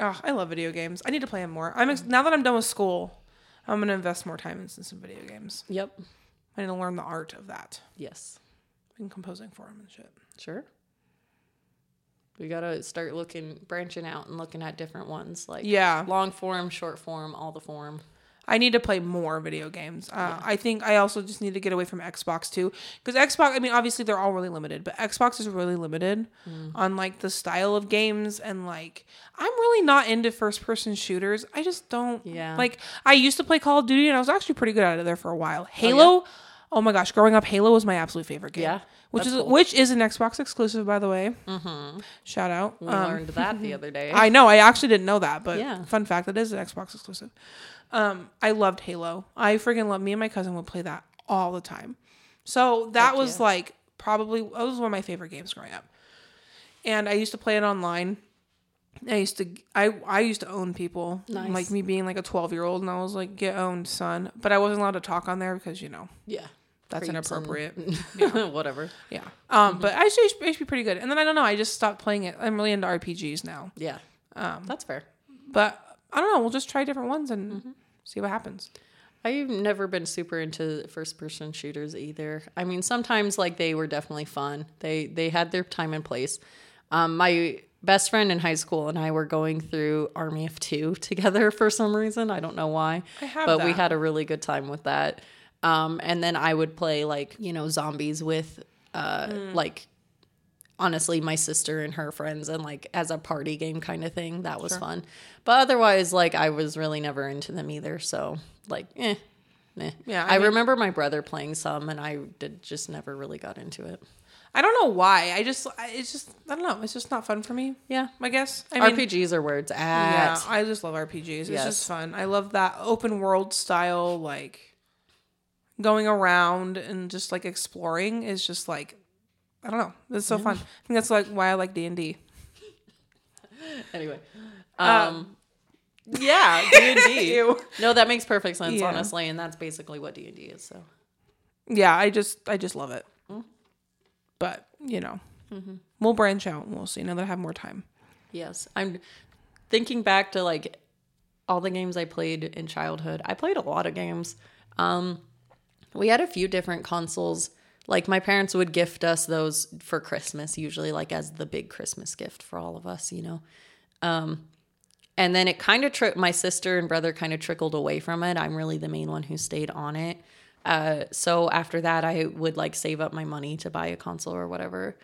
Oh, I love video games. I need to play them more. I'm ex- now that I'm done with school, I'm gonna invest more time into some video games. Yep. I need to learn the art of that Yes. and composing for them and shit. Sure. We gotta start looking, branching out and looking at different ones, like Yeah, long form, short form, all the form. I need to play more video games. Uh, I think I also just need to get away from Xbox too, because Xbox. I mean, obviously they're all really limited, but Xbox is really limited Mm. on like the style of games and like I'm really not into first person shooters. I just don't. Yeah. Like I used to play Call of Duty and I was actually pretty good at it there for a while. Halo. Oh, my gosh, growing up, Halo was my absolute favorite game. Yeah, which is cool. which is an Xbox exclusive, by the way. Mm-hmm. Shout out. We Um, learned that the other day. I know. I actually didn't know that, but Yeah. fun fact, it is an Xbox exclusive. Um, I loved Halo. I freaking love. Me and my cousin would play that all the time. So that Heck was yeah. like probably that was one of my favorite games growing up. And I used to play it online. I used to I I used to own people Nice. like me being like a twelve year old, and I was like get owned, son. But I wasn't allowed to talk on there because you know yeah. that's Creeps and- inappropriate. Whatever. Yeah. Um, but I used, to, I used to be pretty good. And then I don't know. I just stopped playing it. I'm really into RPGs now. Yeah. Um, That's fair. but I don't know. We'll just try different ones and Mm-hmm. see what happens. I've never been super into first person shooters either. I mean, sometimes like they were definitely fun. They they had their time and place. Um, my best friend in high school and I were going through Army of Two together for some reason. I don't know why. I have but we had a really good time with that. Um, and then I would play like you know zombies with uh, Mm. like honestly my sister and her friends and like as a party game kind of thing. That was fun. But otherwise, like I was really never into them either. So like, eh. Yeah, I, I mean- remember my brother playing some, and I did just never really got into it. I don't know why. I just, it's just, I don't know. It's just not fun for me. Yeah, I guess. I mean, RPGs are where it's at. yeah, I just love RPGs. It's Yes. just fun. I love that open world style, like going around and just like exploring is just like, I don't know. It's so fun. I think that's like why I like D and D. Anyway, um, yeah, D and D. No, that makes perfect sense, Yeah. honestly, and that's basically what D and D is. So Yeah, I just, I just love it. Mm. But you know, Mm-hmm. we'll branch out. and We'll see now that I have more time. yes, I'm thinking back to like all the games I played in childhood. I played a lot of games. Um, we had a few different consoles. Like my parents would gift us those for Christmas, usually like as the big Christmas gift for all of us, you know. Um, and then it kind of tri- my sister and brother kind of trickled away from it. I'm really the main one who stayed on it. Uh, so after that, I would like save up my money to buy a console or whatever.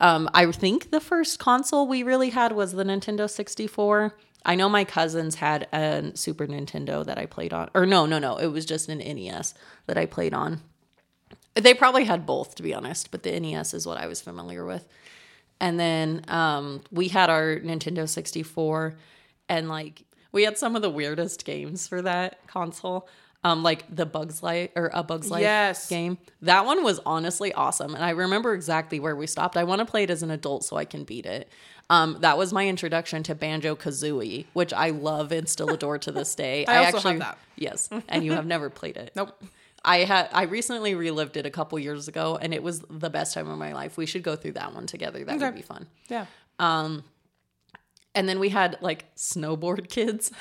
Um, I think the first console we really had was the Nintendo 64. I know my cousins had a Super Nintendo that I played on. Or no, no, no. It was just an NES that I played on. They probably had both, to be honest, but the NES is what I was familiar with. And then um, we had our Nintendo 64, and like we had some of the weirdest games for that console. Um, like the Bugs Life or a Bugs Life Yes. game. That one was honestly awesome, and I remember exactly where we stopped. I want to play it as an adult so I can beat it. Um, that was my introduction to Banjo Kazooie, which I love and still adore to this day. I also have that. Yes, and you have never played it. Nope. I had I recently relived it a couple years ago, and it was the best time of my life. We should go through that one together. That would be fun. Yeah. Um, And then we had like snowboard kids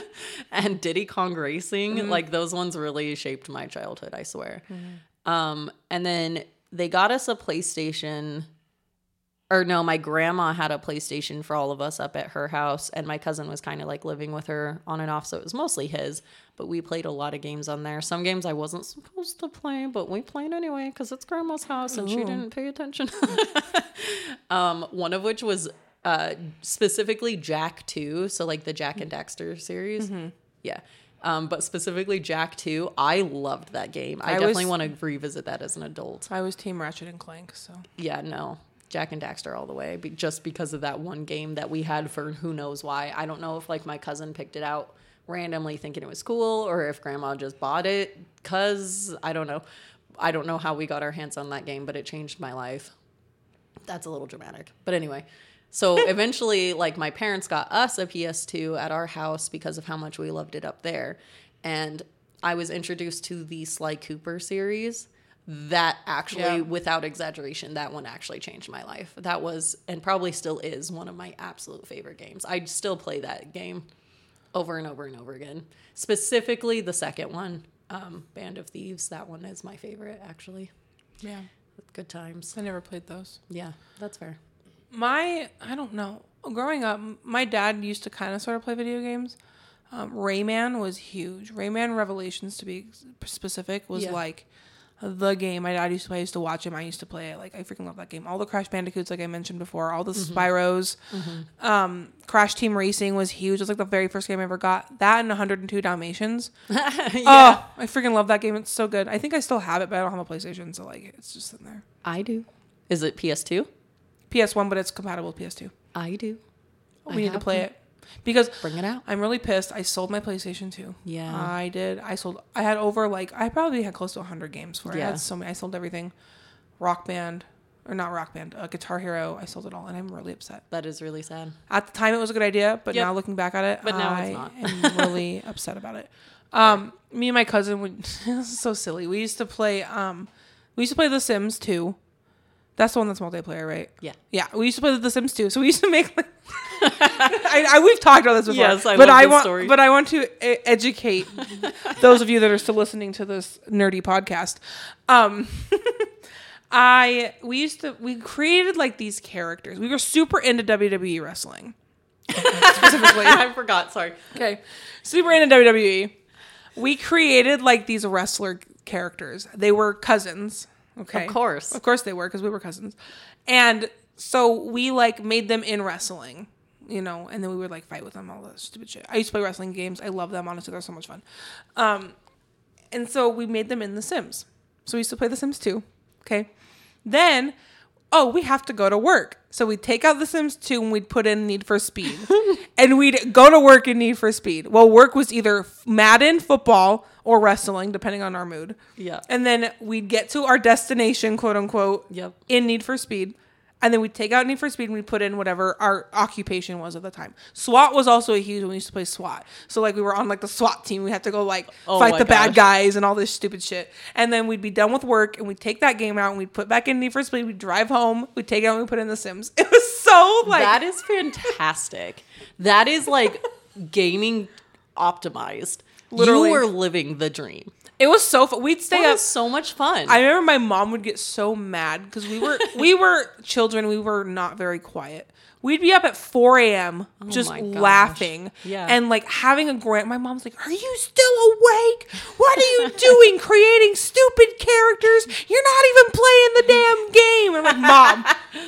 and Diddy Kong Racing. Like those ones really shaped my childhood, I swear. Um, and then they got us a PlayStation. Or no, my grandma had a PlayStation for all of us up at her house, and my cousin was kind of like living with her on and off, so it was mostly his. But we played a lot of games on there. Some games I wasn't supposed to play, but we played anyway because it's grandma's house and she didn't pay attention. um, one of which was uh, specifically Jak 2, so like the Jak and Daxter series. Yeah. Um, but specifically Jak 2, I loved that game. I, I definitely want to revisit that as an adult. I was Team Ratchet and Clank, so Yeah, no. Jak and Daxter all the way, be- just because of that one game that we had for who knows why. I don't know if like my cousin picked it out randomly thinking it was cool or if grandma just bought it cuz I don't know. I don't know how we got our hands on that game, but it changed my life. That's a little dramatic. But anyway, so eventually like my parents got us a PS2 at our house because of how much we loved it up there. And I was introduced to the Sly Cooper series. That actually, Yeah. without exaggeration, that one actually changed my life. That was, and probably still is, one of my absolute favorite games. I still play that game over and over and over again. Specifically, the second one, um, Band of Thieves. That one is my favorite, actually. yeah. Good times. I never played those. Yeah, that's fair. My, I don't know. Growing up, my dad used to kind of sort of play video games. Um, Rayman was huge. Rayman Revolution, to be specific, was Yeah. like the game my dad used to play. I used to watch him. I used to play it. Like I freaking love that game. All the Crash Bandicoots, like I mentioned before, all the Spyros. Um, Crash Team Racing was huge. It was like the very first game I ever got. That and 102 Dalmatians. Oh, I freaking love that game. It's so good. I think I still have it, but I don't have a PlayStation, so like it's just in there. I do. Is it PS2? PS1, but it's compatible with PS2. I do. We I need to play it because Bring it out. I'm really pissed. I sold my PlayStation 2. Yeah. I did. I sold. I had over like I probably had close to 100 games for it. I Yeah. had so many. I sold everything. Rock Band or not Rock Band, uh, Guitar Hero. I sold it all, and I'm really upset. That is really sad. At the time, it was a good idea, but Yep. now looking back at it, But now it's I not. am really upset about it. Um, me and my cousin would. this is so silly. We used to play. Um, we used to play The Sims 2 That's the one that's multiplayer, right? Yeah. Yeah, we used to play The Sims too. So we used to make like. I, I, we've talked about this before. Yes, I but I want, story. but I want to e- educate those of you that are still listening to this nerdy podcast. Um, I we used to we created like these characters. We were super into WWE wrestling. Specifically, I forgot. Sorry. okay, super into WWE. We created like these wrestler characters. They were cousins. Okay, Of course. of course they were because we were cousins, and so we like made them in wrestling. You know, and then we would like fight with them, all that stupid shit. I used to play wrestling games. I love them. Honestly, they're so much fun. Um, and so we made them in The Sims. So we used to play The Sims 2. Okay. Then, oh, we have to go to work. So we'd take out The Sims 2 and we'd put in Need for Speed. and we'd go to work in Need for Speed. Well, work was either Madden, football, or wrestling, depending on our mood. Yeah. And then we'd get to our destination, quote unquote, Yep. in Need for Speed. And then we'd take out Need for Speed and we'd put in whatever our occupation was at the time. SWAT was also a huge when we used to play SWAT. So like we were on like the SWAT team. We had to go like Oh fight the bad guys and all this stupid shit. And then we'd be done with work and we'd take that game out and we'd put back in Need for Speed. We'd drive home. We'd take it out and we'd put in The Sims. It was so like that is fantastic. that is like gaming optimized. Literally. You were living the dream. It was so fun. We'd stay That up. was so much fun. I remember my mom would get so mad because we were we were children. We were not very quiet. We'd be up at 4 a.m. Oh just Oh my laughing. Yeah. And like having a grant. My mom's like, Are you still awake? What are you doing creating stupid characters? You're not even playing the damn game. I'm like, Mom,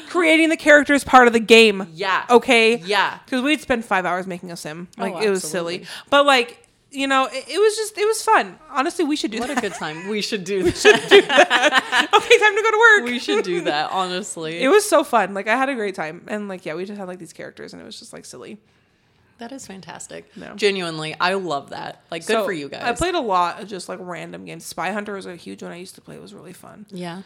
creating the character is part of the game. Yeah. Okay. Yeah. Because we'd spend five hours making a sim. Oh, like, Oh, it was silly. But like, you know, it, it was just, it was fun. Honestly, we should do what that. a good time. We should do that. okay, time to go to work. we should do that, honestly. It was so fun. Like I had a great time, and like yeah, we just had like these characters, and it was just like silly. that is fantastic. No. Genuinely, I love that. Like, good So, for you guys. I played a lot of just like random games. Spy Hunter was a huge one I used to play. It was really fun. Yeah.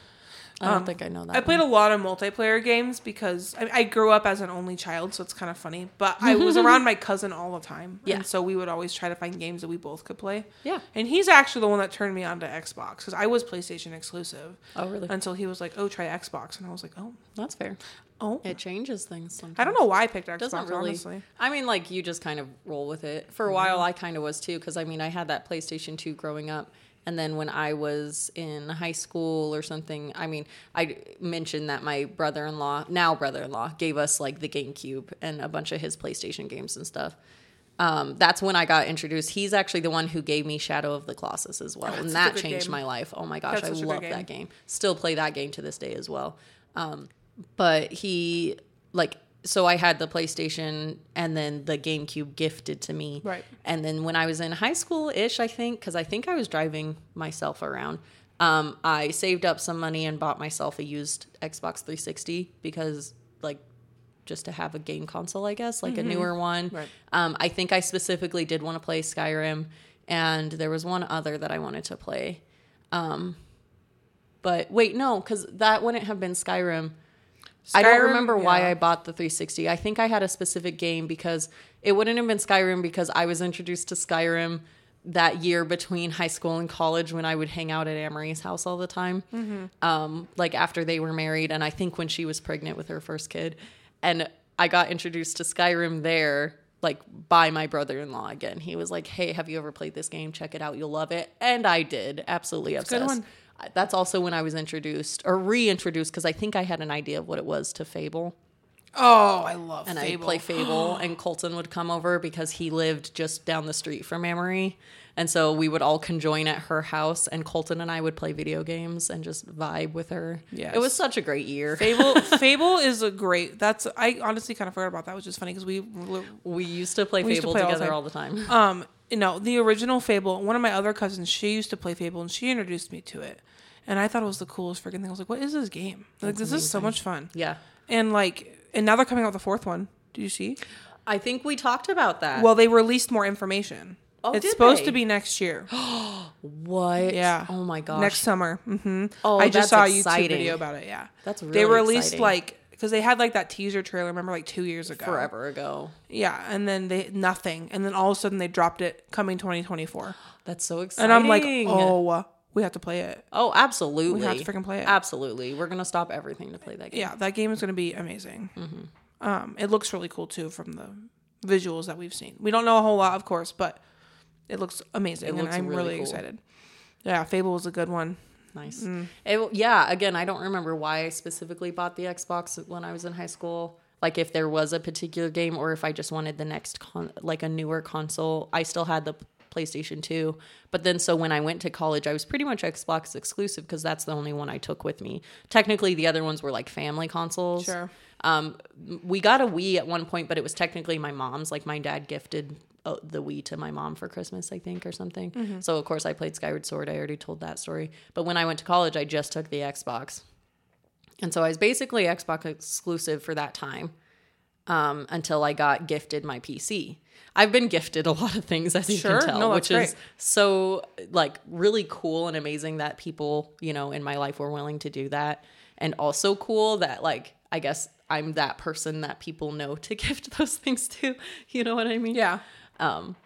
I don't think I know that. Um, I played one. a lot of multiplayer games because I, I grew up as an only child, so it's kind of funny. But I was around my cousin all the time, Yeah. and so we would always try to find games that we both could play. Yeah. and he's actually the one that turned me on to Xbox because I was PlayStation exclusive Oh, really? until he was like, "Oh, try Xbox," and I was like, "Oh, That's fair. oh." It changes things sometimes. I don't know why I picked Xbox. doesn't really. honestly. I mean, like you just kind of roll with it. For a while, I kind of was too, because I mean, I had that PlayStation Two growing up, and then when I was in high school or something, I mean, I mentioned that my brother-in-law, now brother-in-law, gave us like the GameCube and a bunch of his PlayStation games and stuff. Um, that's when I got introduced. He's actually the one who gave me Shadow of the Colossus as well, and that changed game. my life. Oh my gosh, That's I such a good love game. that game. Still play that game to this day as well. Um, but he like so I had the PlayStation and then the GameCube gifted to me. Right. And then when I was in high school ish, I think, because I think I was driving myself around, um, I saved up some money and bought myself a used Xbox 360 because, like, just to have a game console, I guess, like a newer one. Right. Um, I think I specifically did want to play Skyrim, and there was one other that I wanted to play. Um, but wait, no, because that wouldn't have been Skyrim. I don't remember why yeah. I bought the 360. I think I had a specific game because it wouldn't have been Skyrim because I was introduced to Skyrim that year between high school and college when I would hang out at Amory's house all the time. Mm-hmm. Um, like after they were married, and I think when she was pregnant with her first kid, and I got introduced to Skyrim there. Like by my brother-in-law again. He was like, "Hey, have you ever played this game? Check it out. You'll love it." And I did. Absolutely a obsessed. That's also when I was introduced or reintroduced because I think I had an idea of what it was to Fable Oh, I love Fable. and Fable. I'd play Fable, and Colton would come over because he lived just down the street from Amory. And so we would all conjoin at her house, and Colton and I would play video games and just vibe with her. Yes. It was such a great year. Fable Fable is a great. That's I honestly kind of forgot about that, which is funny because we We used to play used to Fable play all the together time. all the time. um you know the original Fable. One of my other cousins, she used to play Fable, and she introduced me to it, and I thought it was the coolest freaking thing. I was like, "What is this game? Like, this is so much fun." Yeah. And like, and now they're coming out with the fourth one. Do you see? I think we talked about that. Well, they released more information. Oh, it's supposed they? to be next year, what? Yeah. Oh my gosh. next summer. hmm Oh, I just saw a YouTube video about it. Yeah, That's really they released exciting. like because they had like that teaser trailer. Remember, like two years ago. forever ago. Yeah, and then they nothing, and then all of a sudden they dropped it coming 2024, That's so exciting. and. I'm like, oh, we have to play it. Oh, absolutely. We have to freaking play it. Absolutely. We're gonna stop everything to play that game. Yeah, that game is going to be amazing. Um, it looks really cool too from the visuals that we've seen. We don't know a whole lot, of course, but it looks amazing, and looks I'm really really cool. excited. Yeah, Fable was a good one. Nice. Mm. It- yeah, again, I don't remember why I specifically bought the Xbox when I was in high school. Like if there was a particular game or if I just wanted the next con- like a newer console. I still had the PlayStation 2. But then so when I went to college, I was pretty much Xbox exclusive because that's the only one I took with me. Technically the other ones were like family consoles. Sure. Um we got a Wii at one point, but it was technically my mom's. Like my dad gifted uh, the Wii to my mom for Christmas, I think, or something. So of course I played Skyward Sword. I already told that story. But when I went to college, I just took the Xbox, and so I was basically Xbox exclusive for that time um, until I got gifted my PC. I've been gifted a lot of things, as you Sure. can tell, No, which is so like really cool and amazing that people, you know, in my life were willing to do that, and also cool that like I guess I'm that person that people know to gift those things to. You know what I mean? Yeah. Um,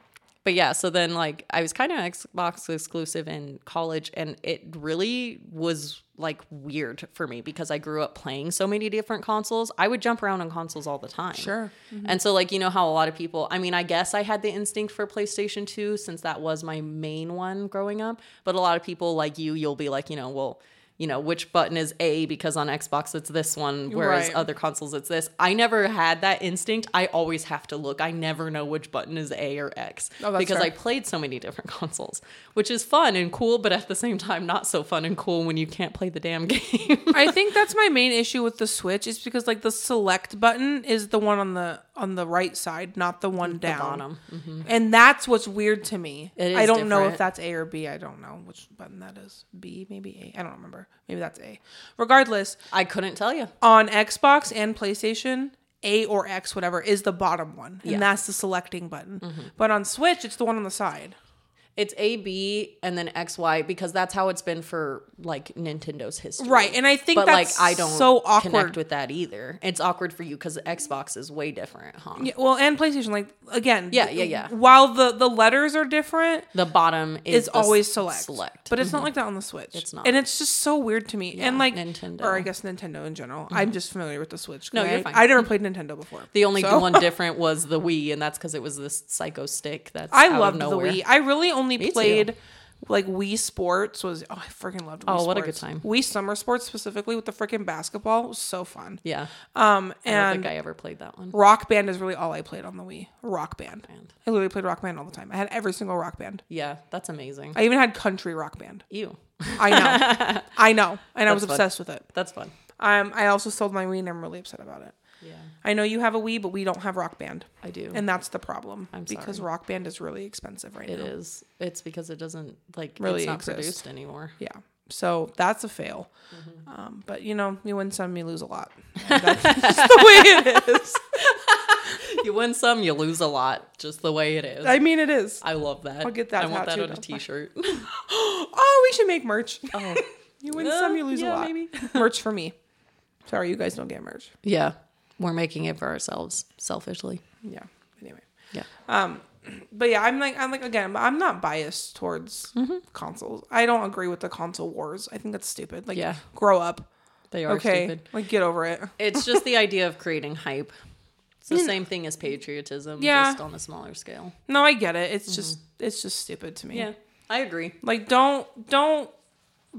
but yeah, so then like I was kind of Xbox exclusive in college, and it really was like weird for me because I grew up playing so many different consoles. I would jump around on consoles all the time. Sure. And so like you know how a lot of people, I mean, I guess I had the instinct for PlayStation 2 since that was my main one growing up, but a lot of people like you, you'll be like, you know, well, you know, which button is A because on Xbox it's this one, whereas Right. other consoles it's this. I never had that instinct. I always have to look. I never know which button is A or X Oh, that's because fair. I played so many different consoles, which is fun and cool, but at the same time not so fun and cool when you can't play the damn game. I think that's my main issue with the Switch is because like the select button is the one on the on the right side, not the one down. bottom. Mm-hmm. And that's what's weird to me. I don't know if that's A or B. I don't know which button that is. B, maybe A. I don't remember. Maybe that's A. Regardless, I couldn't tell you. on Xbox and PlayStation, A or X, whatever, is the bottom one. And Yeah. that's the selecting button. Mm-hmm. But on Switch, it's the one on the side. It's A B and then X Y because that's how it's been for like Nintendo's history. Right. And I think But like I don't so awkward. connect with that either. It's awkward for you because Xbox is way different, huh? Yeah, well, and PlayStation, like again, Yeah, yeah, yeah. While the the letters are different, The bottom is the always select. Select. But it's not mm-hmm. like that on the Switch. It's not. And it's just so weird to me. and like Nintendo. or I guess Nintendo in general. I'm mm-hmm. just familiar with the Switch. No, you're I, fine. I never played Nintendo before. the only So- one different was the Wii, and that's because it was this psycho stick. That's I loved the. Wii. I really only too. played like Wii Sports was oh I freaking loved Wii Oh, what a good Sports. time. Wii Summer Sports specifically with the freaking basketball was so fun. Yeah, Um I don't think I ever played that one. Rock Band is really all I played on the Wii. Rock Band. Band. I literally played Rock Band all the time. I had every single Rock Band. Yeah, that's amazing. I even had Country Rock Band. Ew, I know. I know. And I was That's fun. obsessed with it. that's fun. Um, I also sold my Wii and I'm really upset about it. Yeah, I know you have a Wii, but we don't have Rock Band. I do. And that's the problem. I'm because sorry. Rock Band is really expensive right It now. is. It's because it doesn't like Really it's not exist. produced anymore. Yeah. So that's a fail. Mm-hmm. Um, but you know, you win some, you lose a lot. That's just the way it is. you win some, you lose a lot. Just the way it is. I mean, it is. I love that. I'll get that I want that on a T-shirt. Oh, we should make merch. oh, You win Yeah, some, you lose yeah, a lot. maybe. merch for me. Sorry, you guys don't get merch. yeah, we're making it for ourselves, selfishly. Yeah. Anyway. Yeah. Um, but yeah, I'm like, I'm like, again, I'm not biased towards Mm-hmm. consoles. I don't agree with the console wars. I think that's stupid. Like, Yeah. grow up. They are Okay. stupid. Like, get over it. It's just the idea of creating hype. It's the same thing as patriotism, Yeah. just on a smaller scale. No, I get it. It's just, it's just stupid to me. Mm-hmm. Yeah, I agree. Like, don't, don't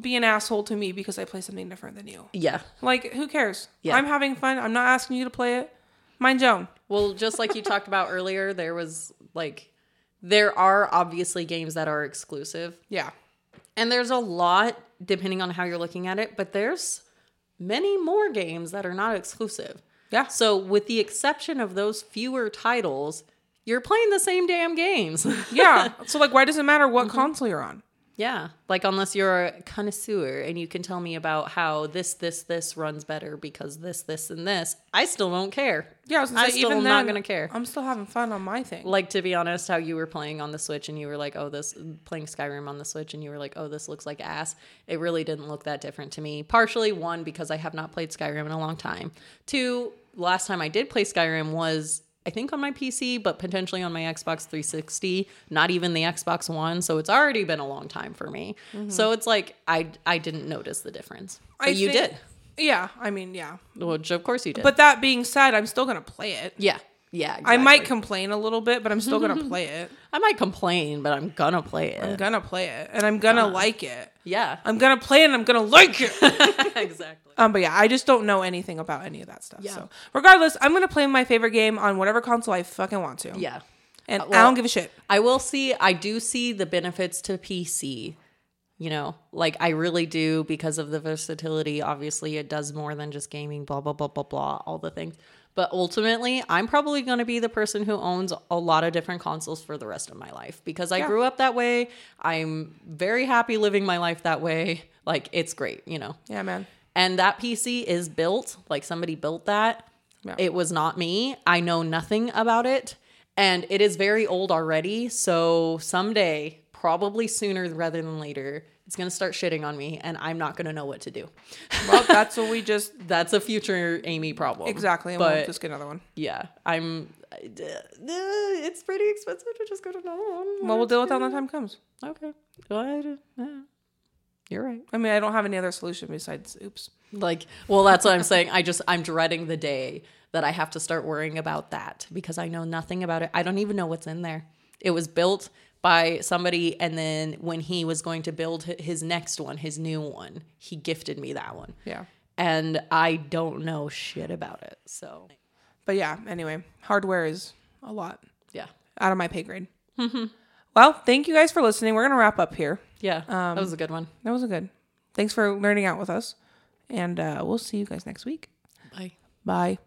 be an asshole to me because I play something different than you. Yeah. Like, who cares? Yeah. I'm having fun. I'm not asking you to play it. Mind your own. Well, just like you talked about earlier, there was like, there are obviously games that are exclusive, Yeah. and there's a lot depending on how you're looking at it, but there's many more games that are not exclusive. Yeah. So, with the exception of those fewer titles, you're playing the same damn games. Yeah. so, like, why does it matter what Mm-hmm. console you're on? Yeah. Like, unless you're a connoisseur and you can tell me about how this, this, this runs better because this, this, and this, I still don't care. Yeah, I, was I say, still am not going to care. I'm still having fun on my thing. Like, to be honest, how you were playing on the Switch and you were like, oh, this, playing Skyrim on the Switch and you were like, oh, this looks like ass. It really didn't look that different to me. Partially, one, because I have not played Skyrim in a long time. Two, last time I did play Skyrim was I think on my PC, but potentially on my Xbox 360, not even the Xbox One. So it's already been a long time for me. Mm-hmm. So it's like I I didn't notice the difference. But I you think- did. Yeah, I mean, yeah. Which of course you did. But that being said, I'm still gonna play it. yeah. Yeah. I might complain a little bit, but I'm still gonna play it. I might complain, but I'm gonna play it. I'm gonna play it, and I'm gonna uh, like it. Yeah. I'm gonna play it, and I'm gonna like it. exactly. um, but yeah, I just don't know anything about any of that stuff. Yeah. So regardless, I'm gonna play my favorite game on whatever console I fucking want to. Yeah. and I well- don't give a shit. I will see, I do see the benefits to PC. You know, like I really do because of the versatility. Obviously, it does more than just gaming, blah, blah, blah, blah, blah, all the things. But ultimately, I'm probably going to be the person who owns a lot of different consoles for the rest of my life because I Yeah. grew up that way. I'm very happy living my life that way. Like, it's great, you know. Yeah, man. And that PC is built, like somebody built that. Yeah. It was not me. I know nothing about it. And it is very old already. So someday, probably sooner rather than later, it's going to start shitting on me and I'm not going to know what to do. Well, that's what we just That's a future Amie problem. exactly. And But we'll just get another one. yeah, I'm. uh, It's pretty expensive to just get another one. Well, we'll deal with that when the time comes. Okay. Well, yeah. You're right. I mean, I don't have any other solution besides oops. Like, well, that's what I'm saying. I just, I'm dreading the day that I have to start worrying about that because I know nothing about it. I don't even know what's in there. It was built by somebody, and then when he was going to build his next one, his new one, he gifted me that one. Yeah. And I don't know shit about it. So, But yeah, anyway, hardware is a lot yeah. out of my pay grade. Well, thank you guys for listening. We're gonna wrap up here. Yeah. that was a good one. That was a good. Thanks for learning out with us, and uh, we'll see you guys next week. Bye. Bye.